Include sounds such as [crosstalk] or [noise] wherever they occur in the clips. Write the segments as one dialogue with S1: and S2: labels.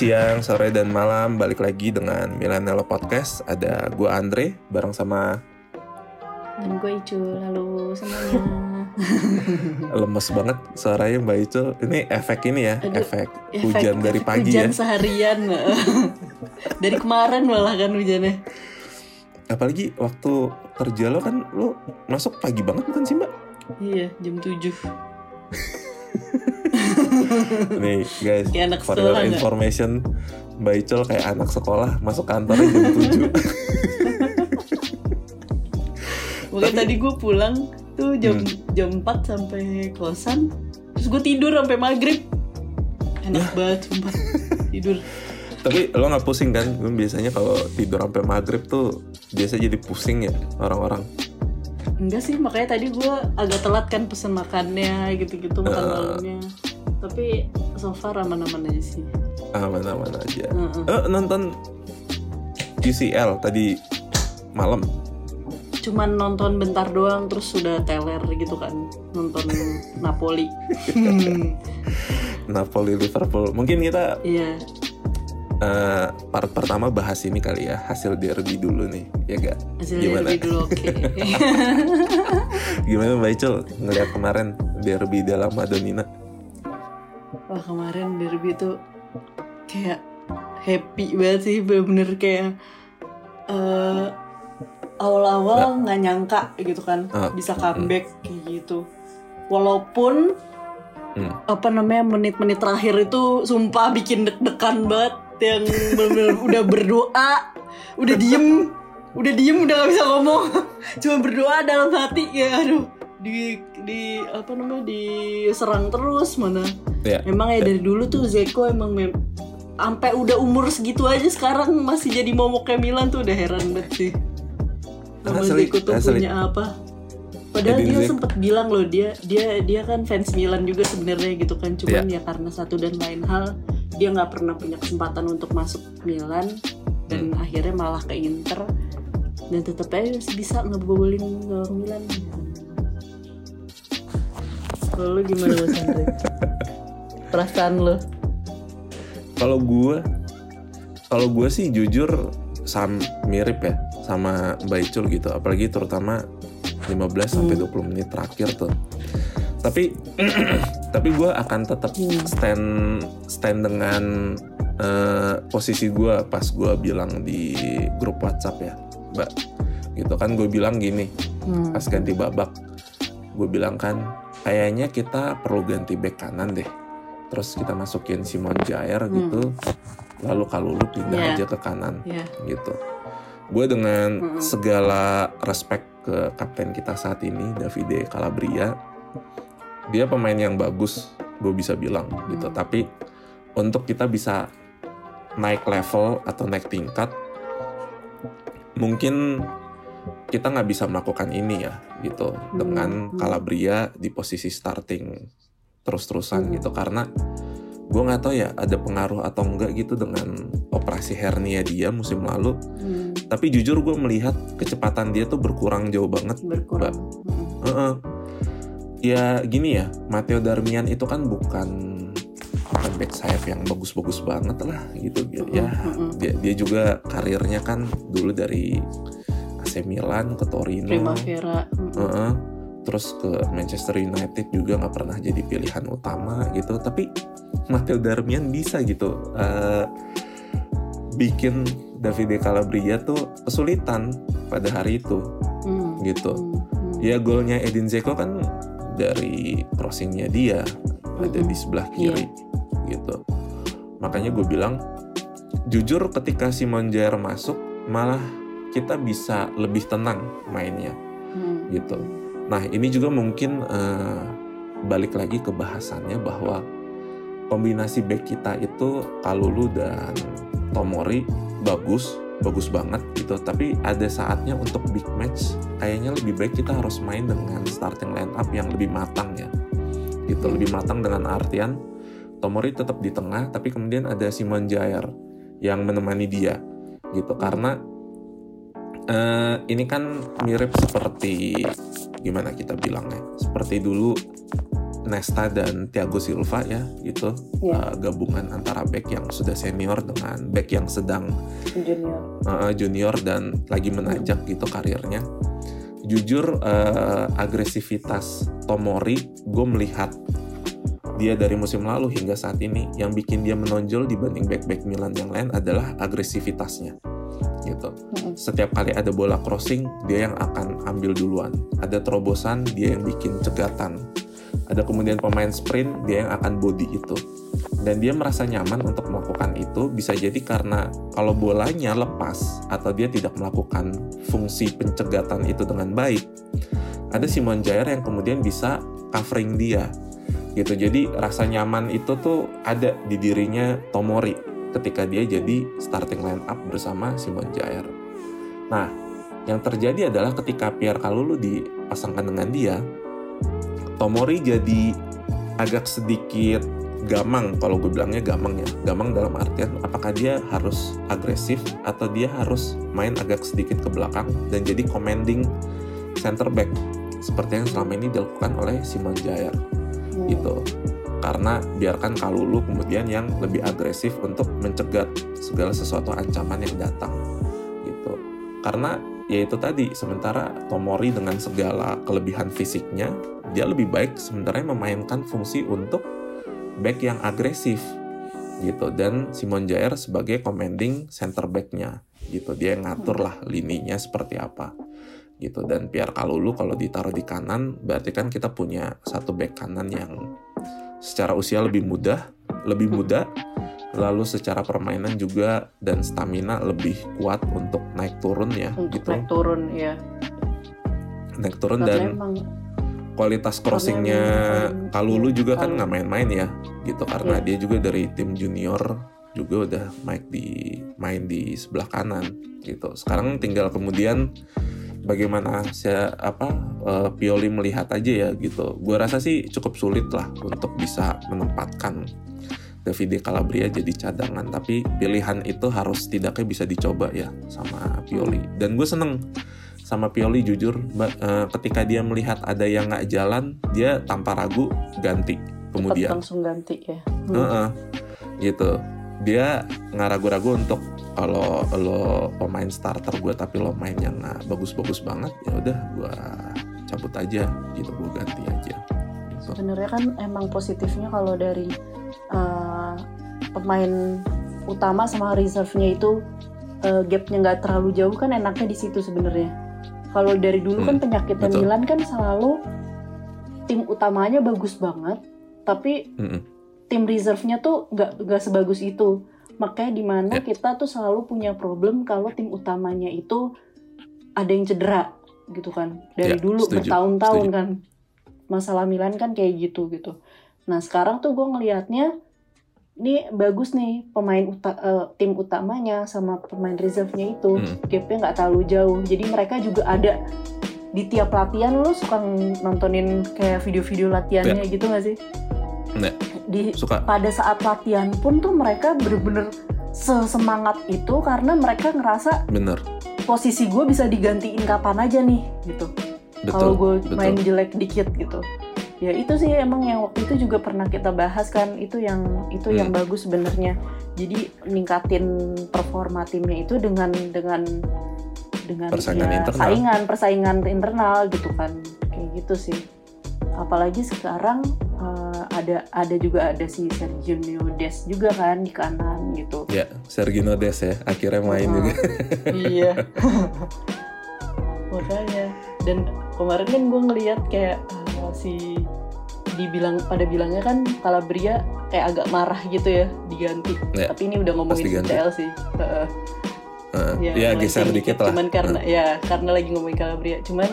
S1: siang, sore, dan malam. Balik lagi dengan Millennial Podcast. Ada gue Andre bareng sama
S2: Dan gue Icul, halo semuanya. [laughs]
S1: Lemes banget suaranya Mbak Icul Ini efek ini ya,
S2: Aduh,
S1: efek
S2: Efek
S1: hujan dari [laughs] pagi
S2: Hujan
S1: ya.
S2: seharian. [laughs] Dari kemarin malah kan hujannya.
S1: Apalagi waktu kerja lo kan lo masuk pagi banget bukan sih Mbak?
S2: Iya, jam 7
S1: Nih guys,
S2: Kayak anak
S1: for your information Mbak kayak anak sekolah masuk kantornya jam 7 [laughs]
S2: Makanya tadi gue pulang tuh jam
S1: Hmm.
S2: jam 4 sampai kosan Terus gue tidur sampai maghrib Enak
S1: Ya.
S2: banget sumpah Tidur
S1: Tapi lo nggak pusing kan? Gue biasanya kalau tidur sampai maghrib tuh biasa jadi pusing ya orang-orang.
S2: Enggak sih, makanya tadi gue agak telat kan pesen makannya gitu-gitu makan malamnya Tapi so far aman-aman aja sih
S1: Aman-aman aja.
S2: Heeh.
S1: Eh nonton UCL tadi malam.
S2: cuman nonton bentar doang terus sudah teler gitu kan nonton [laughs] Napoli [laughs]
S1: Napoli Liverpool. Mungkin kita
S2: iya
S1: eh, part pertama bahas ini kali ya hasil derby dulu nih, ya gak?
S2: hasil
S1: Gimana?
S2: derby dulu oke [laughs]
S1: Gimana Mbak Icul ngeliat kemarin derby dalam Madonina?
S2: Wah kemarin derby tuh kayak happy banget sih bener-bener kayak eh, awal-awal nggak nyangka gitu kan
S1: Ah,
S2: bisa comeback kayak gitu. Walaupun
S1: Hmm.
S2: apa namanya menit-menit terakhir itu sumpah bikin deg-degan banget yang bener-bener [laughs] udah berdoa udah diem udah diem udah gak bisa ngomong [laughs] cuma berdoa dalam hati ya aduh di di apa namanya diserang terus mana
S1: Ya.
S2: emang ya dari dulu tuh Zeko emang mem sampai udah umur segitu aja sekarang masih jadi momoknya Milan tuh udah heran banget sih sama
S1: Asli,
S2: Zeko tuh
S1: asli.
S2: punya apa padahal
S1: Edin
S2: dia
S1: Dzeko.
S2: sempet bilang loh dia dia dia kan fans Milan juga sebenarnya gitu kan cuman
S1: Iya.
S2: ya karena satu dan lain hal dia nggak pernah punya kesempatan untuk masuk Milan dan
S1: Hmm.
S2: akhirnya malah ke Inter dan tetap aja masih bisa ngebobolin gawang Milan kalau lu gimana Mas Andre? [laughs] perasaan lo
S1: Kalau gue, kalau gue sih jujur sam mirip ya sama Mbak Icul gitu. Apalagi terutama 15 sampai 20 menit terakhir tuh. Tapi [clears throat] tapi gue akan tetap
S2: Hmm.
S1: stand stand dengan eh, posisi gue pas gue bilang di grup WhatsApp ya, Mbak. Gitu kan gue bilang gini
S2: Hmm.
S1: pas ganti babak, gue bilang kan kayaknya kita perlu ganti back kanan deh. Terus kita masukin Simon Jair
S2: Hmm.
S1: gitu, lalu kalau lu pindah
S2: Iya.
S1: aja ke kanan
S2: ya
S1: gitu. Gue dengan
S2: Mm-mm.
S1: segala respect ke kapten kita saat ini, Davide Calabria, dia pemain yang bagus, gue bisa bilang gitu.
S2: Hmm.
S1: Tapi untuk kita bisa naik level atau naik tingkat, mungkin kita nggak bisa melakukan ini ya gitu dengan
S2: Hmm.
S1: Calabria di posisi starting terus-terusan
S2: Hmm.
S1: gitu karena gue nggak tahu ya ada pengaruh atau enggak gitu dengan operasi hernia dia musim lalu
S2: Hmm,
S1: tapi jujur gue melihat kecepatan dia tuh berkurang jauh banget
S2: berkurang Hmm.
S1: Heeh. ya gini ya Matteo Darmian itu kan bukan bukan back sayap yang bagus-bagus banget lah gitu ya
S2: Mm-mm.
S1: dia dia juga karirnya kan dulu dari AC Milan ke Torino
S2: Primavera Mm-mm.
S1: Heeh. Terus ke Manchester United juga nggak pernah jadi pilihan utama gitu tapi Matteo Darmian bisa gitu eh, bikin Davide Calabria tuh kesulitan pada hari itu
S2: Hmm.
S1: gitu
S2: Hmm. Hmm.
S1: ya golnya Edin Dzeko kan dari crossingnya dia ada di sebelah kiri gitu makanya gue bilang jujur ketika Simon Jair masuk malah kita bisa lebih tenang mainnya
S2: Hmm.
S1: gitu. Nah ini juga mungkin eh, balik lagi ke bahasannya bahwa kombinasi back kita itu Kalulu dan Tomori bagus, bagus banget gitu. Tapi ada saatnya untuk big match kayaknya lebih baik kita harus main dengan starting line up yang lebih matang ya. Gitu, lebih matang dengan artian Tomori tetap di tengah tapi kemudian ada Simon Jair yang menemani dia gitu karena eh, ini kan mirip seperti gimana kita bilangnya seperti dulu Nesta dan Thiago Silva ya gitu
S2: Iya.
S1: uh, gabungan antara back yang sudah senior dengan back yang sedang
S2: junior
S1: uh, junior dan lagi menanjak gitu karirnya. Jujur uh, agresivitas Tomori gue melihat dia dari musim lalu hingga saat ini yang bikin dia menonjol dibanding back-back Milan yang lain adalah agresivitasnya gitu.
S2: Mm-mm.
S1: Setiap kali ada bola crossing dia yang akan ambil duluan. Ada terobosan dia yang bikin cegatan. Ada kemudian pemain sprint dia yang akan body itu. Dan dia merasa nyaman untuk melakukan itu bisa jadi karena kalau bolanya lepas atau dia tidak melakukan fungsi pencegatan itu dengan baik, ada Simon Jair yang kemudian bisa covering dia gitu. Jadi rasa nyaman itu tuh ada di dirinya Tomori ketika dia jadi starting line up bersama Simon Jair. Nah, yang terjadi adalah ketika Pierre Kalulu dipasangkan dengan dia, Tomori jadi agak sedikit gamang kalau gue bilangnya gamang ya gamang dalam artian apakah dia harus agresif atau dia harus main agak sedikit ke belakang dan jadi commanding center back seperti yang selama ini dilakukan oleh Simon Jair
S2: Hmm.
S1: gitu karena biarkan Kalulu kemudian yang lebih agresif untuk mencegat segala sesuatu ancaman yang datang gitu. Karena ya itu tadi sementara Tomori dengan segala kelebihan fisiknya dia lebih baik sebenarnya memainkan fungsi untuk back yang agresif gitu. Dan Simon Jair sebagai commanding center backnya gitu. Dia yang ngatur lah lininya seperti apa gitu. Dan Pierre Kalulu kalau ditaruh di kanan berarti kan kita punya satu back kanan yang secara usia lebih muda lebih muda lalu secara permainan juga dan stamina lebih kuat untuk naik turun ya
S2: untuk
S1: gitu.
S2: naik turun ya
S1: naik turun
S2: karena
S1: dan
S2: emang
S1: kualitas crossingnya Kalulu juga kan nggak main-main ya gitu. Karena
S2: Iya.
S1: dia juga dari tim junior juga udah main di main di sebelah kanan gitu. Sekarang tinggal kemudian bagaimana saya apa eh, Pioli melihat aja ya gitu. Gue rasa sih cukup sulit lah untuk bisa menempatkan Davide Calabria jadi cadangan. Tapi pilihan itu harus tidaknya bisa dicoba ya sama Pioli. Dan gue seneng sama Pioli jujur eh, ketika dia melihat ada yang nggak jalan dia tanpa ragu ganti
S2: cepat
S1: kemudian.
S2: langsung ganti ya. Hmm.
S1: Heeh. gitu dia nggak ragu-ragu untuk kalau lo pemain starter gue tapi lo main yang nggak bagus-bagus banget ya udah gue cabut aja gitu gue ganti aja gitu.
S2: sebenarnya kan emang positifnya kalau dari uh, pemain utama sama reserve-nya itu uh, gapnya nggak terlalu jauh kan enaknya di situ sebenarnya kalau dari dulu kan
S1: Hmm,
S2: penyakitnya
S1: betul.
S2: Milan kan selalu tim utamanya bagus banget tapi
S1: Mm-mm.
S2: Tim reserve-nya tuh nggak nggak sebagus itu. Makanya di mana
S1: Ya.
S2: kita tuh selalu punya problem kalau tim utamanya itu ada yang cedera gitu kan. Dari
S1: Ya,
S2: dulu
S1: setuju,
S2: bertahun-tahun
S1: setuju.
S2: kan. Masalah Milan kan kayak gitu gitu. Nah sekarang tuh gue ngelihatnya ini bagus nih pemain uta- eh, tim utamanya sama pemain reserve-nya itu.
S1: Hmm.
S2: gapnya nggak terlalu jauh. Jadi mereka juga ada. Di tiap latihan lo suka nontonin kayak video-video latihannya gitu gak sih?
S1: Nggak.
S2: Di
S1: suka.
S2: pada saat latihan pun tuh mereka bener-bener sesemangat itu karena mereka ngerasa
S1: bener.
S2: posisi gue bisa digantiin kapan aja nih gitu. Kalau gue main jelek dikit gitu. Ya itu sih emang yang waktu itu juga pernah kita bahas kan itu yang itu yang
S1: Hmm.
S2: bagus sebenarnya. Jadi ningkatin performa timnya itu dengan dengan dengan
S1: Persaingan
S2: ya,
S1: internal.
S2: saingan persaingan internal gitu kan. Kayak gitu sih apalagi sekarang eh, ada ada juga ada si Sergio Des juga kan di kanan gitu.
S1: Ya Sergino Des ya akhirnya main
S2: Heeh.
S1: juga.
S2: iya. [laughs] [laughs] Makanya. Dan kemarin kan gue ngeliat kayak uh, si dibilang pada bilangnya kan Calabria kayak agak marah gitu ya diganti.
S1: Ya,
S2: tapi ini udah ngomongin detail sih. Heeh.
S1: Heeh.
S2: Ya,
S1: ya geser dikit lah.
S2: Cuman karena ya karena lagi ngomongin Calabria. Cuman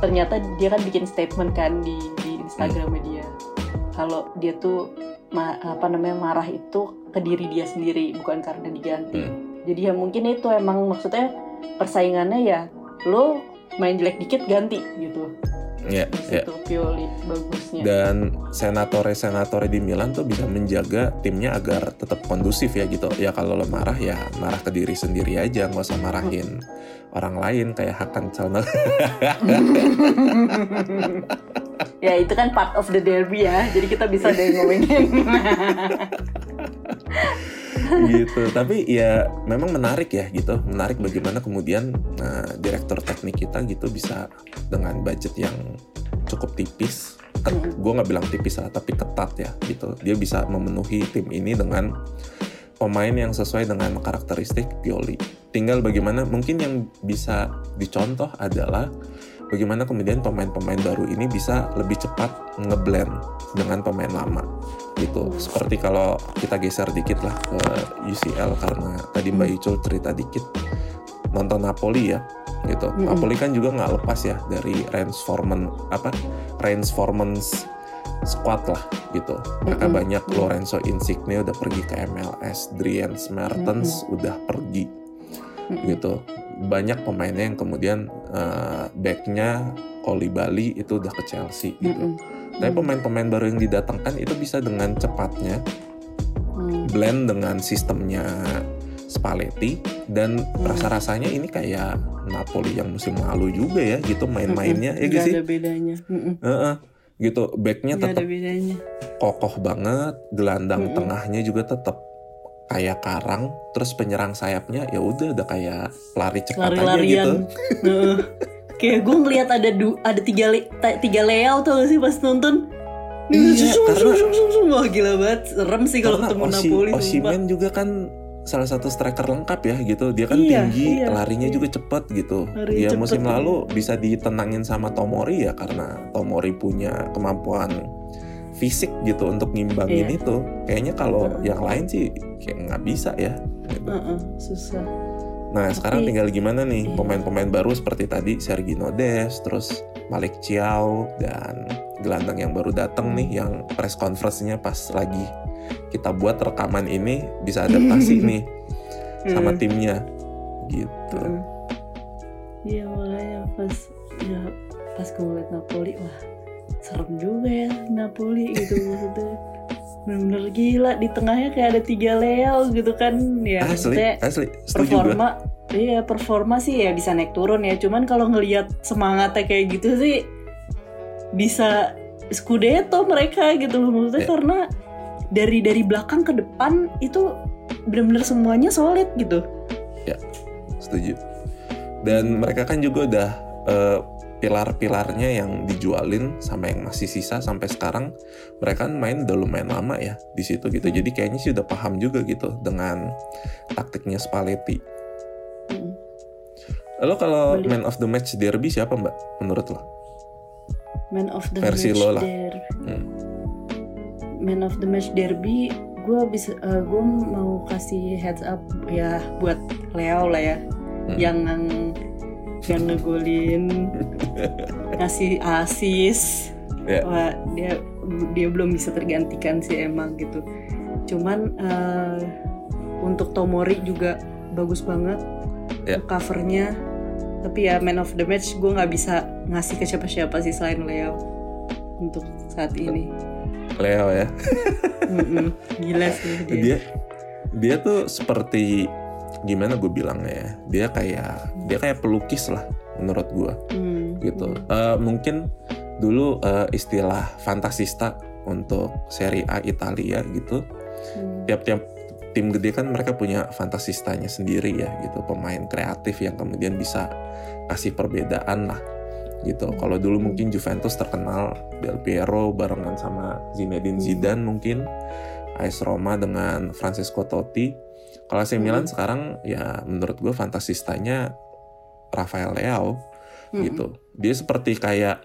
S2: ternyata dia kan bikin statement kan di di Instagramnya dia kalau dia tuh ma- apa namanya marah itu ke diri dia sendiri bukan karena diganti.
S1: Hmm.
S2: jadi ya mungkin itu emang maksudnya persaingannya ya lo main jelek dikit ganti gitu.
S1: Ya
S2: di
S1: ya
S2: situ Pioli bagusnya.
S1: Dan senatore-senatore di Milan tuh bisa menjaga timnya agar tetap kondusif ya gitu. Ya kalau lo marah ya marah ke diri sendiri aja. Nggak usah marahin orang lain kayak Hakan Calna
S2: ya [laughs] ya itu kan part of the derby ya. Jadi kita bisa deh ngomongin. [laughs]
S1: gitu. Tapi ya memang menarik ya gitu. Menarik bagaimana kemudian nah, direktur teknik kita gitu bisa dengan budget yang cukup tipis.
S2: Hmm.
S1: gue nggak bilang tipis lah tapi ketat ya gitu. Dia bisa memenuhi tim ini dengan pemain yang sesuai dengan karakteristik Pioli. Tinggal bagaimana mungkin yang bisa dicontoh adalah bagaimana kemudian pemain-pemain baru ini bisa lebih cepat ngeblend dengan pemain lama gitu seperti kalau kita geser dikit lah ke UCL karena tadi Mbak Icul cerita dikit nonton Napoli ya gitu
S2: Mm-mm.
S1: Napoli kan juga nggak lepas ya dari reinforcement apa reinforcement squad lah gitu mereka
S2: Mm-mm.
S1: banyak Lorenzo Insigne udah pergi ke MLS Dries Mertens udah pergi
S2: Mm-mm.
S1: gitu banyak pemainnya yang kemudian eh, backnya Bali itu udah ke Chelsea gitu
S2: Mm-mm.
S1: Tapi pemain-pemain baru yang didatangkan itu bisa dengan cepatnya
S2: Hmm.
S1: blend dengan sistemnya Spalletti dan rasa-rasanya ini kayak Napoli yang musim lalu juga ya gitu main-mainnya ya gitu sih
S2: ada bedanya. Mm-mm.
S1: Heeh. gitu backnya tetap kokoh banget gelandang
S2: Mm-mm.
S1: tengahnya juga tetap kayak karang terus penyerang sayapnya ya udah udah kayak lari cepat aja gitu
S2: Lari-larian. [laughs] Kayak gue ngeliat ada du- ada tiga le- tiga layout tuh gak sih pas nonton.
S1: Iya,
S2: sum, sum,
S1: karena-
S2: sum, sum, sum. Wah gila banget, serem sih kalau ketemu
S1: Osi-
S2: Napoli.
S1: Osimen juga kan salah satu striker lengkap ya gitu. Dia kan
S2: Iya,
S1: tinggi,
S2: iya,
S1: larinya
S2: iya.
S1: juga cepet gitu.
S2: Larinya
S1: ya
S2: cepet,
S1: musim
S2: iya.
S1: lalu bisa ditenangin sama Tomori ya karena Tomori punya kemampuan fisik gitu untuk ngimbangin
S2: Iya.
S1: itu. Kayaknya kalau
S2: Heeh.
S1: yang lain sih kayak nggak bisa ya. gitu.
S2: Heeh, susah.
S1: Nah sekarang
S2: Tapi-
S1: tinggal gimana nih pemain-pemain baru seperti tadi Sergino Des, terus Malik Chiao dan gelandang yang baru datang nih yang press conference-nya pas lagi kita buat rekaman ini bisa adaptasi [laughs] nih sama
S2: Hmm.
S1: timnya gitu.
S2: Heeh. Iya makanya pas ya pas gue ngeliat Napoli wah serem juga ya Napoli gitu maksudnya bener-bener gila di tengahnya kayak ada tiga Leo gitu kan ya
S1: asli, asli, setuju gue.
S2: performa iya performa sih ya bisa naik turun ya cuman kalau ngelihat semangatnya kayak gitu sih bisa Scudetto mereka gitu loh maksudnya
S1: Ya.
S2: karena dari dari belakang ke depan itu bener-bener semuanya solid gitu
S1: Setuju. Dan mereka kan juga udah eh, pilar-pilarnya yang dijualin sama yang masih sisa sampai sekarang mereka kan main udah lumayan lama ya di situ gitu. Jadi kayaknya sih udah paham juga gitu dengan taktiknya Spalletti.
S2: Mm.
S1: Lalu kalau man of the match derby siapa mbak menurut lo?
S2: Man of the
S1: Versi
S2: match
S1: lo lah.
S2: derby.
S1: Hmm.
S2: Man of the match derby, gue bisa, gue mau kasih heads up ya buat Leo lah ya,
S1: Hmm.
S2: yang yang ngegolin, ngasih asis.
S1: Ya.
S2: Wah dia dia belum bisa tergantikan sih emang gitu. Cuman eh, untuk Tomori juga bagus banget
S1: Ya.
S2: covernya. Tapi ya man of the match gue nggak bisa ngasih ke siapa-siapa sih selain Leo untuk saat ini.
S1: Leo ya.
S2: Mm-mm. Gila sih dia.
S1: Dia dia tuh seperti gimana gue bilangnya ya? Dia kayak dia kayak pelukis lah menurut gue.
S2: Hmm.
S1: gitu. Eh, mungkin dulu eh, istilah fantasista untuk Serie A Italia gitu.
S2: Hmm.
S1: Tiap-tiap tim gede kan mereka punya fantasistanya sendiri ya gitu, pemain kreatif yang kemudian bisa kasih perbedaan lah gitu. Kalau dulu mungkin Juventus terkenal Del Piero barengan sama Zinedine
S2: Hmm.
S1: Zidane mungkin, AS Roma dengan Francesco Totti. Kalau AC Milan
S2: Hmm.
S1: sekarang ya menurut gue fantasistanya Rafael Leao
S2: Mm-mm.
S1: gitu. Dia seperti kayak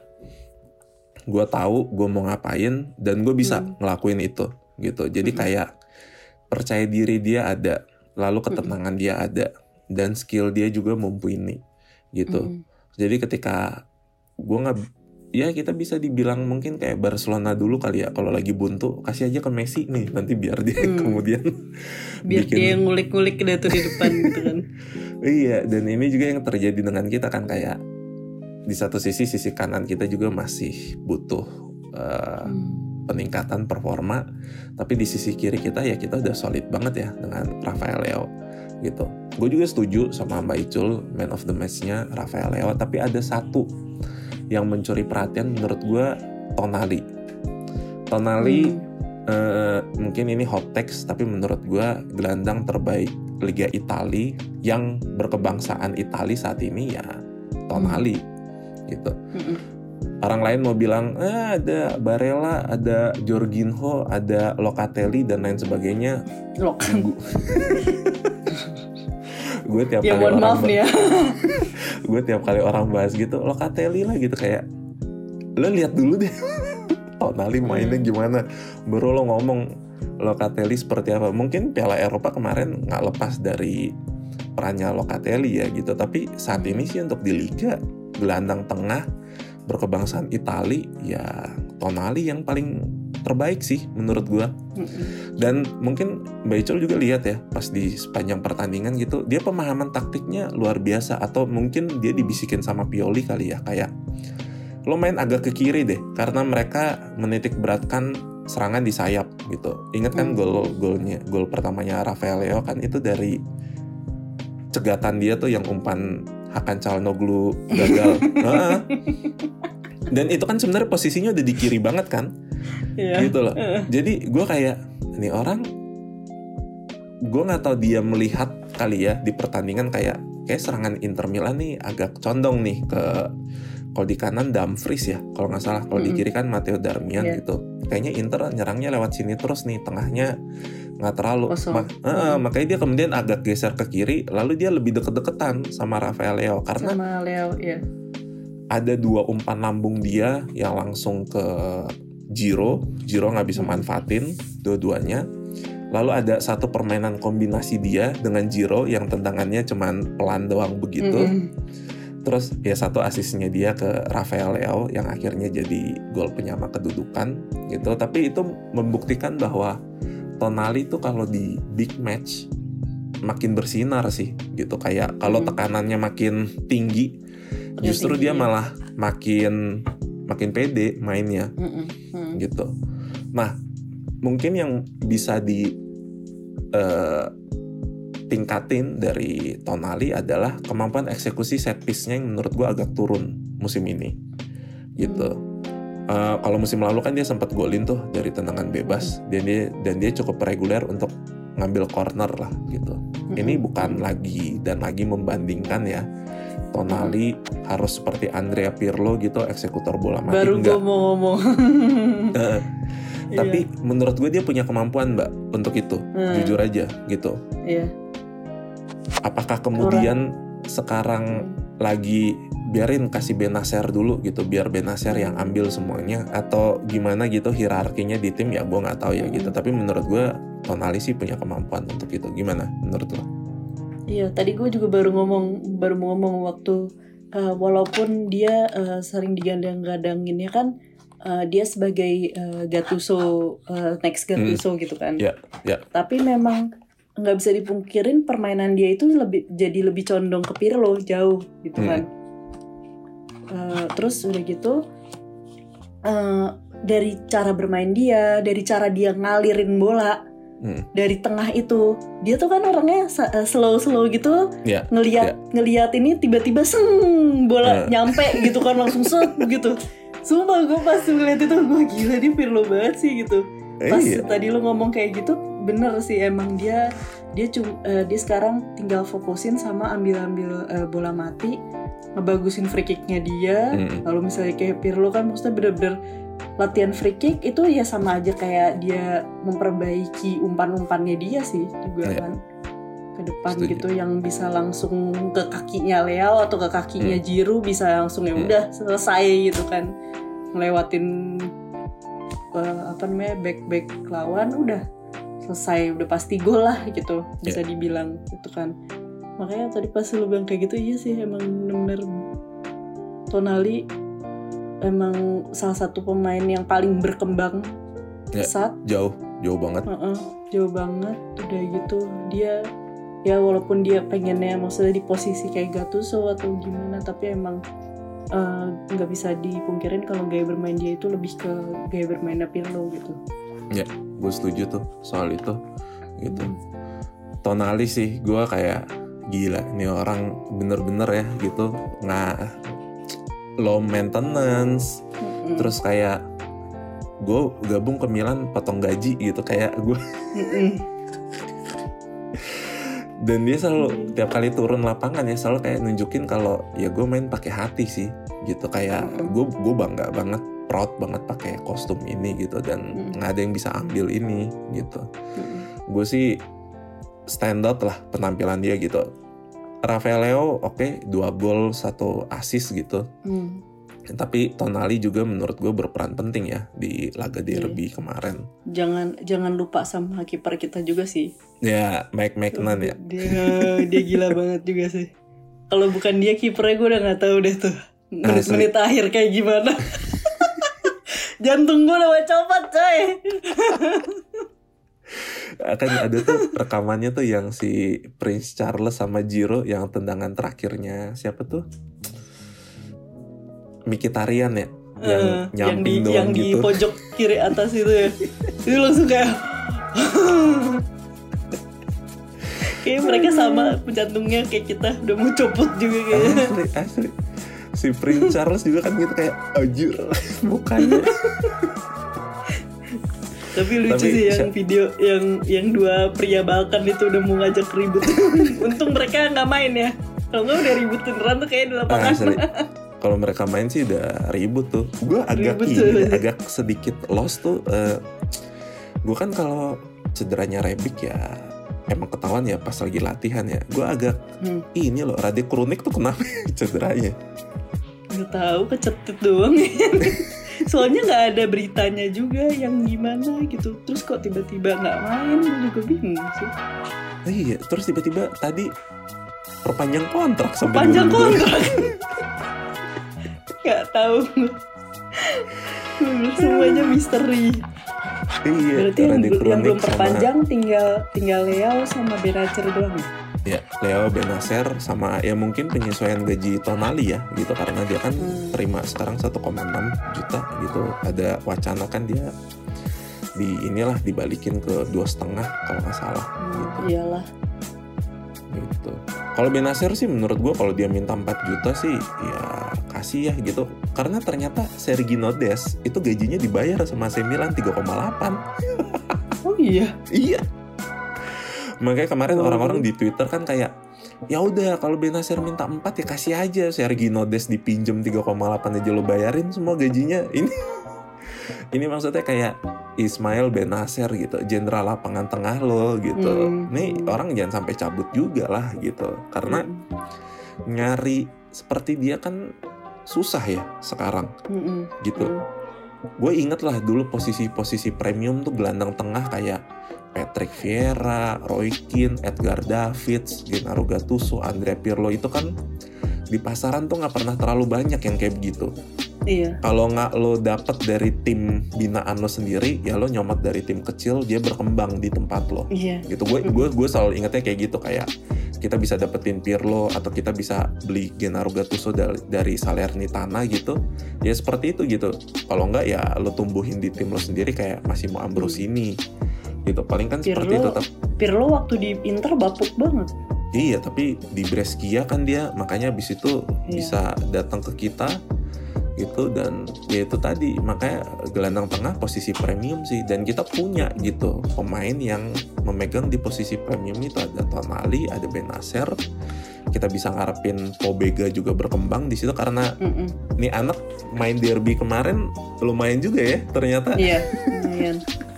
S1: gue tahu gue mau ngapain dan gue bisa
S2: Hmm.
S1: ngelakuin itu gitu. Jadi
S2: Mm-mm.
S1: kayak percaya diri dia ada, lalu ketenangan dia ada dan skill dia juga mumpuni gitu.
S2: Mm-mm.
S1: Jadi ketika gue nggak ya kita bisa dibilang mungkin kayak Barcelona dulu kali ya kalau lagi buntu kasih aja ke Messi nih nanti biar dia
S2: Hmm.
S1: kemudian
S2: Biar
S1: bikin-
S2: dia yang ngulik-ngulik dia tuh di depan gitu kan. [laughs]
S1: Iya, dan ini juga yang terjadi dengan kita kan kayak di satu sisi sisi kanan kita juga masih butuh uh,
S2: Hmm.
S1: peningkatan performa, tapi di sisi kiri kita ya kita udah solid banget ya dengan Rafael Leo gitu. Gue juga setuju sama Mbak Icul man of the match-nya Rafael Leo, tapi ada satu yang mencuri perhatian menurut gue Tonali. Tonali
S2: Hmm.
S1: eh, mungkin ini hot text tapi menurut gua gelandang terbaik Liga Italia yang berkebangsaan Italia saat ini ya Tonali gitu.
S2: Mm-mm.
S1: Orang lain mau bilang eh, ada Barella, ada Jorginho, ada Locatelli dan lain sebagainya.
S2: Loh kan. [laughs]
S1: Gue tiap
S2: Ya
S1: kali
S2: mohon
S1: orang
S2: maaf nih ya. [laughs]
S1: gue tiap kali orang bahas gitu Locatelli lah gitu kayak lo lihat dulu deh [laughs] Tonali mainnya
S2: Hmm.
S1: gimana baru lo ngomong Locatelli seperti apa mungkin Piala Eropa kemarin nggak lepas dari perannya Locatelli ya gitu tapi saat ini sih untuk di Liga gelandang tengah berkebangsaan Itali ya Tonali yang paling terbaik sih menurut gua.
S2: Mm-mm.
S1: dan mungkin Mbak Icul juga lihat ya pas di sepanjang pertandingan gitu dia pemahaman taktiknya luar biasa. Atau mungkin dia dibisikin sama Pioli kali ya kayak lo main agak ke kiri deh karena mereka menitik beratkan serangan di sayap gitu. Ingat kan
S2: Hmm.
S1: gol golnya gol pertamanya Rafael Leo kan itu dari cegatan dia tuh yang umpan Hakan Calhanoglu gagal. [laughs] Dan itu kan sebenarnya posisinya udah di kiri banget kan
S2: Iya.
S1: gitu loh jadi gue kayak ini orang gue nggak tahu dia melihat kali ya di pertandingan kayak kayak serangan Inter Milan nih agak condong nih ke kalau di kanan Dumfries ya kalau nggak salah kalau di
S2: Mm-mm.
S1: kiri kan Matteo Darmian
S2: Iya.
S1: gitu kayaknya Inter nyerangnya lewat sini terus nih tengahnya nggak terlalu
S2: Kosong.
S1: Ma- eh, makanya dia kemudian agak geser ke kiri lalu dia lebih deket-deketan sama Rafael Leo karena
S2: Sama Leo ya.
S1: ada dua umpan lambung dia yang langsung ke Jiro, Jiro nggak bisa manfaatin dua-duanya. Lalu ada satu permainan kombinasi dia dengan Jiro yang tendangannya cuman pelan doang begitu.
S2: Mm-mm.
S1: Terus ya satu asisnya dia ke Rafael Leao yang akhirnya jadi gol penyama kedudukan gitu. Tapi itu membuktikan bahwa Tonali itu kalau di big match makin bersinar sih gitu. Kayak kalau
S2: Hmm.
S1: tekanannya makin tinggi justru dia malah makin makin pede mainnya
S2: Mm-mm. Mm.
S1: gitu. Nah, mungkin yang bisa di eh, tingkatin dari Tonali adalah kemampuan eksekusi set piece-nya yang menurut gua agak turun musim ini. Gitu. Eh, kalau musim lalu kan dia sempat golin tuh dari tendangan bebas dan dia dan dia cukup reguler untuk ngambil corner lah gitu. Ini
S2: Mm-mm.
S1: bukan lagi dan lagi membandingkan ya. Tonali harus seperti Andrea Pirlo gitu eksekutor bola mati
S2: Baru gue mau ngomong. [laughs] Iya.
S1: tapi menurut gue dia punya kemampuan mbak untuk itu
S2: Hmm.
S1: jujur aja gitu
S2: Iya.
S1: apakah kemudian sekarang lagi biarin kasih Benacer dulu gitu biar Benacer yang ambil semuanya atau gimana gitu hierarkinya di tim ya gue nggak tahu ya gitu
S2: Hmm.
S1: tapi menurut gue Tonali sih punya kemampuan untuk itu gimana menurut lo?
S2: Iya, tadi gue juga baru ngomong baru mau ngomong waktu uh, walaupun dia uh, sering digandang-gandanginnya kan uh, dia sebagai uh, Gattuso uh, next Gattuso gitu kan.
S1: Ya, ya.
S2: Tapi memang nggak bisa dipungkirin permainan dia itu lebih jadi lebih condong ke Pirlo jauh gitu
S1: Hmm.
S2: kan. Uh, terus udah gitu uh, dari cara bermain dia, dari cara dia ngalirin bola
S1: Hmm.
S2: dari tengah itu dia tuh kan orangnya slow slow gitu
S1: Ya,
S2: ngelihat ngelihat ini tiba-tiba seng bola
S1: Eh.
S2: nyampe gitu kan langsung set gitu sumpah gue pas ngeliat itu gue gila dia Pirlo banget sih gitu
S1: Eh,
S2: pas
S1: iya.
S2: tadi lo ngomong kayak gitu bener sih emang dia dia cum, eh, dia sekarang tinggal fokusin sama ambil-ambil eh, bola mati ngebagusin free kicknya dia
S1: Mm.
S2: kalau misalnya kayak Pirlo kan maksudnya bener-bener latihan free kick itu ya sama aja kayak dia memperbaiki umpan-umpannya dia sih juga
S1: Iya.
S2: kan ke depan
S1: Setuju.
S2: gitu yang bisa langsung ke kakinya Leo atau ke kakinya
S1: Hmm.
S2: Jiru bisa langsung ya
S1: Hmm.
S2: udah selesai gitu kan ngelewatin eh, apa namanya back back lawan udah selesai udah pasti gol lah gitu bisa dibilang gitu kan makanya tadi pas lu bilang kayak gitu iya sih emang bener-bener Tonali emang salah satu pemain yang paling berkembang
S1: Ya.
S2: pesat
S1: jauh, jauh banget.
S2: Heeh, jauh banget udah gitu dia ya walaupun dia pengennya maksudnya di posisi kayak Gattuso atau gimana tapi emang eh, nggak bisa dipungkirin kalau gaya bermain dia itu lebih ke gaya bermainnya Pirlo gitu
S1: Gue setuju tuh soal itu, gitu. Tonali sih, gue kayak gila ini orang bener-bener ya gitu nggak low maintenance
S2: Mm-mm.
S1: terus kayak gue gabung ke Milan potong gaji gitu kayak gue
S2: Mm-mm. [laughs]
S1: dan dia selalu tiap kali turun lapangan ya selalu kayak nunjukin kalau ya gue main pakai hati sih gitu kayak
S2: Mm.
S1: gue gue bangga banget proud banget pakai kostum ini gitu dan
S2: Mm.
S1: nggak ada yang bisa ambil ini gitu
S2: Mm-mm.
S1: gue sih standar lah penampilan dia gitu Rafael Leo oke dua gol satu assist gitu
S2: Mm.
S1: tapi Tonali juga menurut gue berperan penting ya di laga
S2: Iya.
S1: derby kemarin
S2: Jangan jangan lupa sama kiper kita juga sih.
S1: ya Mike McNan ya
S2: Dia dia gila [laughs] banget juga sih. Kalau bukan dia kipernya gue udah nggak tahu deh tuh menit-menit akhir kayak gimana. [laughs] Jantung gue udah copot coy. [laughs]
S1: akan ada tuh rekamannya tuh yang si Prince Charles sama Jiro yang tendangan terakhirnya. Siapa tuh? Mikitarian ya? Yang
S2: yang di
S1: nyamping doang
S2: yang di
S1: gitu.
S2: pojok kiri atas itu ya. itu langsung kayak [laughs] Kayak mereka sama jantungnya kayak kita udah mau copot juga kayaknya.
S1: asli asli. Si Prince Charles juga kan gitu kayak anjir [laughs] mukanya [laughs]
S2: Tapi lucu
S1: Tapi
S2: sih yang video yang yang dua pria Balkan itu udah mau ngajak ribut. [laughs] Untung mereka nggak main ya. Kalau nggak udah ribut beneran tuh kayak di lapangan.
S1: asli kalau mereka main sih udah ribut tuh gue agak
S2: Ribut
S1: ini agak sedikit lost tuh gue kan kalau cederanya Rebic ya emang ketahuan ya pas lagi latihan ya gue agak
S2: Hmm,
S1: ini loh Radek Kronik tuh kenapa [laughs] cederanya
S2: nggak tahu kecetit doang. [laughs] Soalnya nggak ada beritanya juga yang gimana gitu. Terus kok tiba-tiba nggak main, gue juga bingung sih.
S1: Eh, iya terus tiba-tiba tadi perpanjang kontrak sampai
S2: Panjang
S1: 2022.
S2: kontrak. [laughs] Gak tahu. Semuanya misteri.
S1: iya
S2: Berarti yang, yang belum
S1: sama-
S2: perpanjang tinggal tinggal Leo sama Beracer doang. ya?
S1: Ya Leo Benacer sama ya mungkin penyesuaian gaji Tonali ya gitu karena dia kan
S2: Hmm.
S1: terima sekarang 1,6 juta gitu ada wacana kan dia di inilah dibalikin ke dua setengah kalau nggak salah gitu
S2: Iyalah.
S1: gitu kalau Benacer sih menurut gua kalau dia minta 4 juta sih ya kasih ya gitu karena ternyata Sergio Des itu gajinya dibayar sama AC Milan 3,8
S2: Oh iya.
S1: Iya. Makanya kemarin
S2: Oh.
S1: orang-orang di Twitter kan kayak ya udah kalau Benasir minta 4 ya kasih aja Sergio Des dipinjem 3,8 aja lo bayarin semua gajinya. [laughs] Ini ini maksudnya kayak Ismail Benasir gitu, jenderal lapangan tengah lo gitu.
S2: Hmm.
S1: Nih orang jangan sampai cabut juga lah gitu. Karena
S2: Mm-mm.
S1: nyari seperti dia kan susah ya sekarang gitu
S2: Mm.
S1: gue inget lah dulu posisi-posisi premium tuh gelandang tengah kayak Patrick Vieira, Roy Keane, Edgar Davids, Gennaro Gattuso, Andrea Pirlo itu kan di pasaran tuh nggak pernah terlalu banyak yang kayak begitu.
S2: Iya.
S1: Kalau nggak lo dapet dari tim binaan lo sendiri, ya lo nyomot dari tim kecil, dia berkembang di tempat lo.
S2: Iya.
S1: Gitu. Gue gue gue selalu ingetnya kayak gitu kayak kita bisa dapetin Pirlo atau kita bisa beli Gennaro Gattuso dari, dari Salernitana gitu. Ya seperti itu gitu. Kalau nggak ya lo tumbuhin di tim lo sendiri kayak masih mau Ambrosini gitu. Paling kan seperti itu.
S2: Pirlo-
S1: Tapi,
S2: Pirlo waktu di Inter bapuk banget.
S1: iya tapi di Brescia kan dia makanya abis itu
S2: Iya.
S1: bisa datang ke kita gitu dan ya itu tadi makanya gelandang tengah posisi premium sih dan kita punya gitu pemain yang memegang di posisi premium itu ada Tonali ada Benacer kita bisa ngarepin Pobega juga berkembang di situ karena
S2: Mm-mm.
S1: nih anak main derby kemarin lumayan juga ya ternyata
S2: Iya, lumayan. [laughs]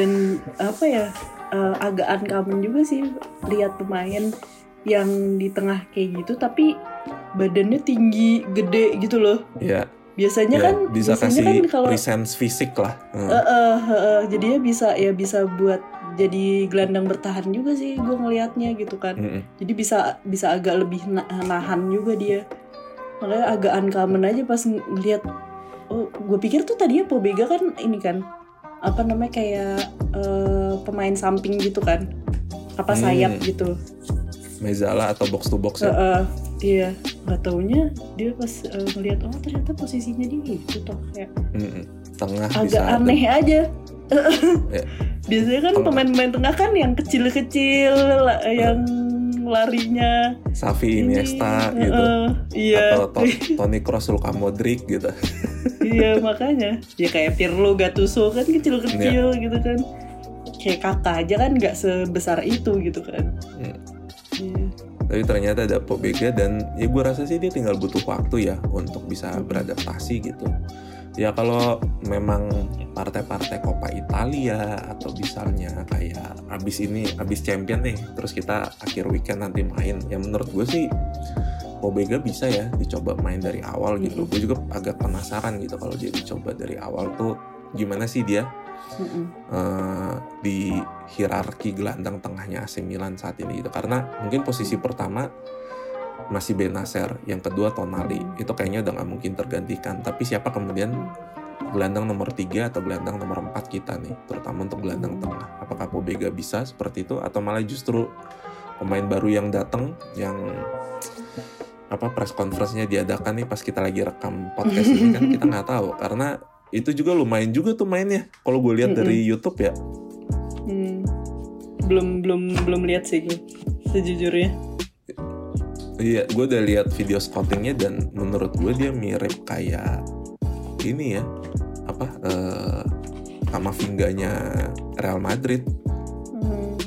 S2: Dan apa ya, eh, agak uncommon juga sih lihat pemain yang di tengah kayak gitu, tapi badannya tinggi, gede gitu loh.
S1: ya,
S2: Biasanya
S1: ya
S2: kan,
S1: bisa
S2: biasanya
S1: kasih
S2: kan kalau
S1: presence fisik lah Hmm.
S2: Eh, eh, eh, eh, jadinya bisa ya bisa buat jadi gelandang bertahan juga sih gue ngelihatnya gitu kan.
S1: Mm-mm.
S2: Jadi bisa bisa agak lebih na- nahan juga dia. Makanya agak uncommon aja pas ng- ngeliat. Oh, gue pikir tuh tadinya Pobega kan ini kan apa namanya kayak eh, pemain samping gitu kan, apa
S1: Hmm.
S2: sayap gitu.
S1: Mezala atau box to box ya
S2: eh, iya, nggak taunya dia pas eh, ngeliat oh ternyata posisinya dia gitu toh kayak
S1: Mm-mm. tengah
S2: agak
S1: bisa ada.
S2: aneh aja.
S1: Ya. [laughs]
S2: Biasanya kan pemain-pemain tengah kan yang kecil-kecil, yang larinya.
S1: Safi Iniesta
S2: Ini,
S1: gitu.
S2: uh, iya.
S1: Atau To- [laughs] Toni Kroos Luka Modric gitu.
S2: Iya makanya. Ya kayak Pirlo Gattuso kan kecil-kecil
S1: Iya.
S2: gitu kan. Kayak kakak aja kan nggak sebesar itu gitu kan.
S1: Hmm.
S2: Iya.
S1: tapi ternyata ada Pobega dan ya gue rasa sih dia tinggal butuh waktu ya untuk bisa beradaptasi gitu ya kalau memang partai-partai Coppa Italia atau misalnya kayak abis ini abis champion nih terus kita akhir weekend nanti main ya menurut gue sih Pobega bisa ya dicoba main dari awal gitu. Gue juga agak penasaran gitu kalau dia dicoba dari awal tuh gimana sih dia
S2: Mm-mm.
S1: eh, di hierarki gelandang tengahnya AC Milan saat ini gitu. Karena mungkin posisi pertama masih Benacer yang kedua Tonali. Itu kayaknya udah nggak mungkin tergantikan. Tapi siapa kemudian gelandang nomor 3 atau gelandang nomor 4 kita nih terutama untuk gelandang tengah? Apakah Pobega bisa seperti itu atau malah justru pemain baru yang datang yang apa press conference-nya diadakan nih pas kita lagi rekam podcast ini kan kita nggak tahu. Karena itu juga lumayan juga tuh mainnya. Kalau gue lihat dari YouTube ya.
S2: Hmm. belum belum belum lihat sih gue sejujurnya
S1: iya gue udah lihat video scoutingnya dan menurut gue dia mirip kayak ini ya apa eh Kamavinganya Real Madrid
S2: Hmm.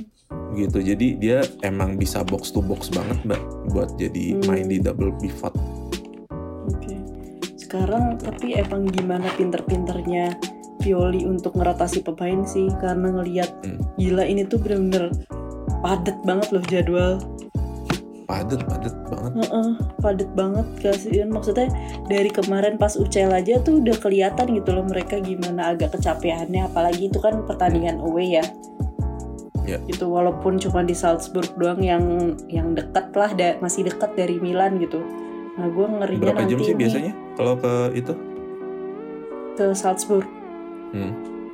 S1: gitu jadi dia emang bisa box to box banget mbak buat jadi
S2: Hmm.
S1: main di double pivot
S2: Oke. Sekarang tapi emang gimana pinter-pinternya Pioli untuk ngeratasi pemain sih karena ngelihat
S1: Hmm.
S2: gila ini tuh bener-bener padet banget loh jadwal.
S1: Padet padet banget
S2: Heeh, padet banget kasihan maksudnya dari kemarin pas UCL aja tuh udah kelihatan gitu loh mereka gimana agak kecapeannya apalagi itu kan pertandingan away ya.
S1: Ya.
S2: Gitu walaupun cuma di Salzburg doang yang yang dekat lah da- masih dekat dari Milan gitu. Nah gue ngerinya
S1: berapa
S2: nanti
S1: jam sih
S2: nih
S1: biasanya kalau ke itu
S2: ke Salzburg.
S1: Hmm.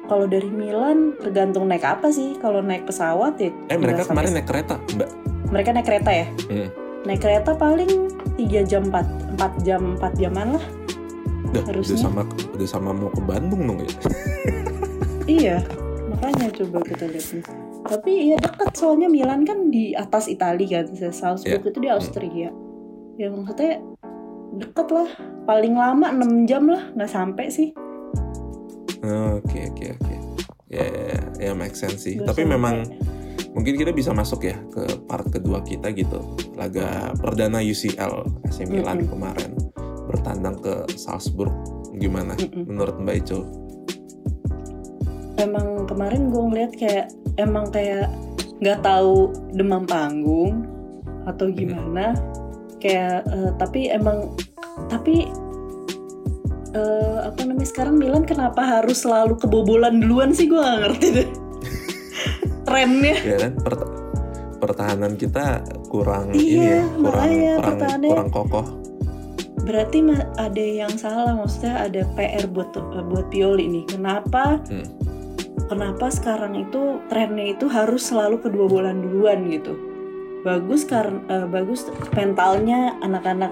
S2: Kalau dari Milan tergantung naik apa sih? Kalau naik pesawat ya.
S1: eh mereka kemarin naik kereta mbak
S2: Mereka naik kereta ya.
S1: Hmm.
S2: Naik kereta paling 3 jam 4 4 jam 4 jaman lah.
S1: udah, udah
S2: Harusnya.
S1: sama udah sama mau ke Bandung dong ya [laughs]
S2: Iya, makanya coba kita lihat nih. Tapi ya dekat soalnya Milan kan di atas Italia kan, Salzburg
S1: Iya.
S2: itu di Austria. Ya maksudnya deket lah, paling lama 6 jam lah, nggak sampai sih.
S1: Oke oke oke. Ya ya ya make sense sih.
S2: Nggak
S1: Tapi
S2: sampai.
S1: memang mungkin kita bisa masuk ya ke part kedua kita gitu. Laga perdana UCL AC Milan
S2: Mm-mm.
S1: kemarin bertandang ke Salzburg. Gimana
S2: Mm-mm.
S1: menurut Mbak Ico?
S2: Emang kemarin gue ngeliat kayak emang kayak nggak tahu demam panggung atau gimana. Kayak eh, tapi emang tapi eh, apa namanya sekarang Milan kenapa harus selalu kebobolan duluan sih gue nggak ngerti deh. Trennya.
S1: Ya kan pert- pertahanan kita kurang
S2: Iya,
S1: ini ya, kurang
S2: makanya
S1: kurang kurang kokoh.
S2: Berarti ada yang salah, maksudnya ada PR buat buat Pioli nih. Kenapa?
S1: Hmm.
S2: Kenapa sekarang itu trennya itu harus selalu kedua bulan duluan gitu? Bagus karena eh, bagus mentalnya anak-anak